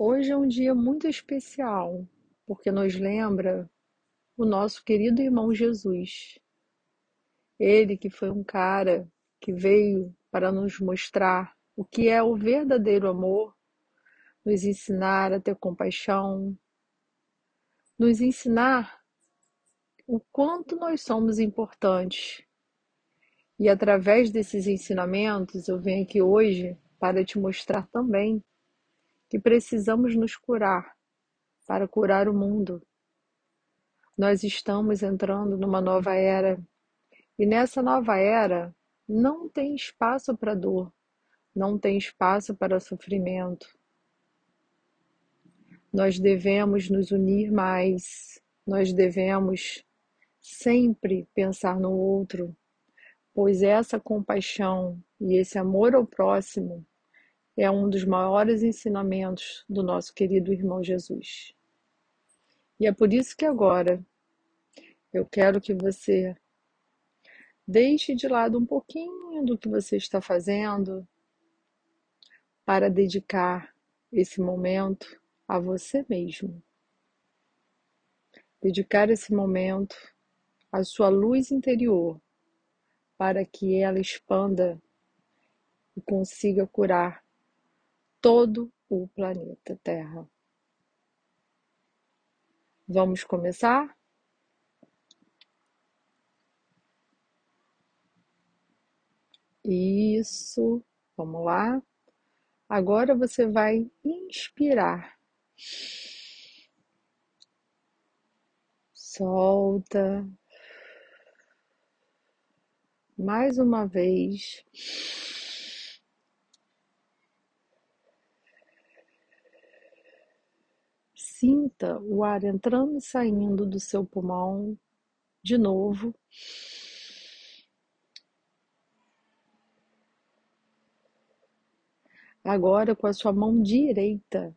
Hoje é um dia muito especial, porque nos lembra o nosso querido irmão Jesus. Ele que foi um cara que veio para nos mostrar o que é o verdadeiro amor, nos ensinar a ter compaixão, nos ensinar o quanto nós somos importantes. E através desses ensinamentos, eu venho aqui hoje para te mostrar também que precisamos nos curar para curar o mundo. Nós estamos entrando numa nova era e nessa nova era não tem espaço para dor, não tem espaço para sofrimento. Nós devemos nos unir mais, nós devemos sempre pensar no outro, pois essa compaixão e esse amor ao próximo é um dos maiores ensinamentos do nosso querido irmão Jesus. E é por isso que agora eu quero que você deixe de lado um pouquinho do que você está fazendo para dedicar esse momento a você mesmo. Dedicar esse momento à sua luz interior para que ela expanda e consiga curar todo o planeta Terra. Vamos começar? Isso, vamos lá. Agora você vai inspirar. Solta. Mais uma vez. Sinta o ar entrando e saindo do seu pulmão de novo. Agora, com a sua mão direita,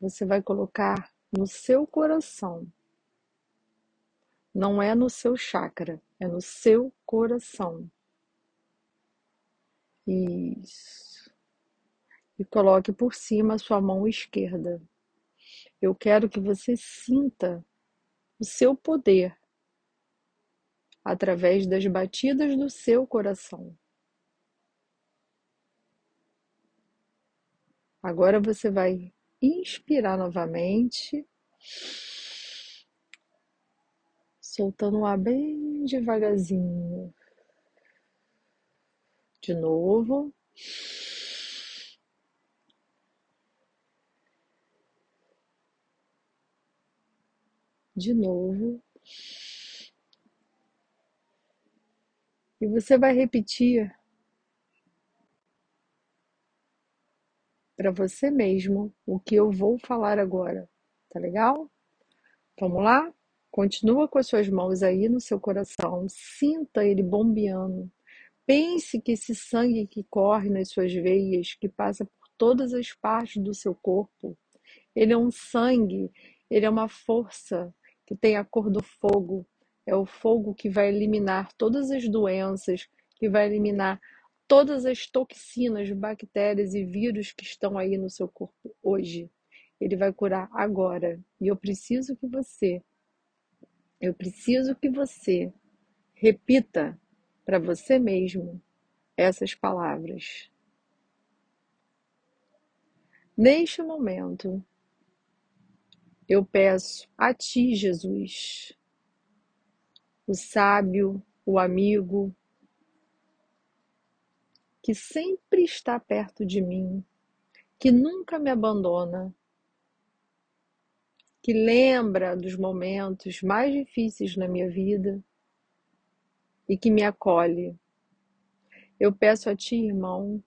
você vai colocar no seu coração. Não é no seu chakra, é no seu coração. Isso. E coloque por cima a sua mão esquerda. Eu quero que você sinta o seu poder através das batidas do seu coração. Agora você vai inspirar novamente, soltando o ar bem devagarzinho. De novo. De novo. E você vai repetir para você mesmo o que eu vou falar agora, tá legal? Vamos lá? Continua com as suas mãos aí no seu coração, sinta ele bombeando. Pense que esse sangue que corre nas suas veias, que passa por todas as partes do seu corpo, ele é um sangue, ele é uma força, que tem a cor do fogo. É o fogo que vai eliminar todas as doenças, que vai eliminar todas as toxinas, bactérias e vírus que estão aí no seu corpo hoje. Ele vai curar agora. E eu preciso que você, eu preciso que você repita para você mesmo essas palavras. Neste momento, eu peço a Ti, Jesus, o sábio, o amigo, que sempre está perto de mim, que nunca me abandona, que lembra dos momentos mais difíceis na minha vida e que me acolhe. Eu peço a Ti, irmão,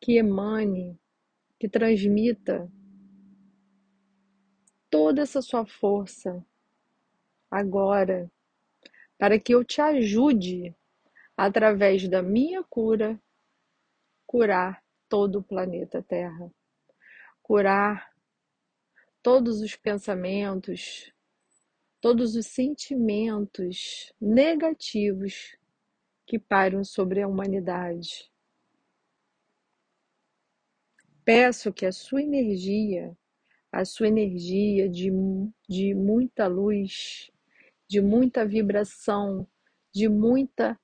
que emane, que transmita toda essa sua força agora, para que eu te ajude, através da minha cura, curar todo o planeta Terra, curar todos os pensamentos, todos os sentimentos negativos que pairam sobre a humanidade. Peço que a sua energia, a sua energia de, de muita luz, de muita vibração, de muita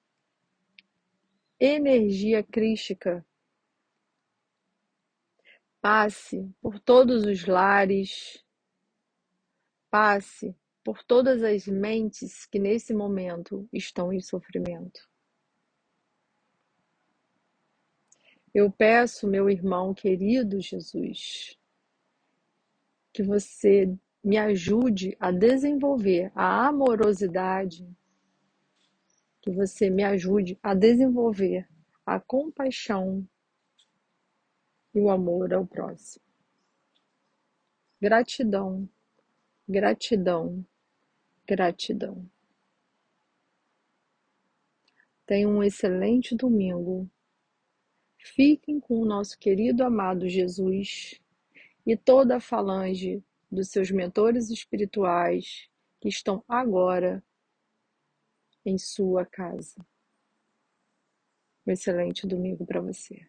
energia crística, passe por todos os lares, passe por todas as mentes que nesse momento estão em sofrimento. Eu peço, meu irmão querido Jesus, que você me ajude a desenvolver a amorosidade, que você me ajude a desenvolver a compaixão e o amor ao próximo. Gratidão, gratidão, Gratidão. Tenham um excelente domingo. Fiquem com o nosso querido amado Jesus e toda a falange dos seus mentores espirituais que estão agora em sua casa. Um excelente domingo para você.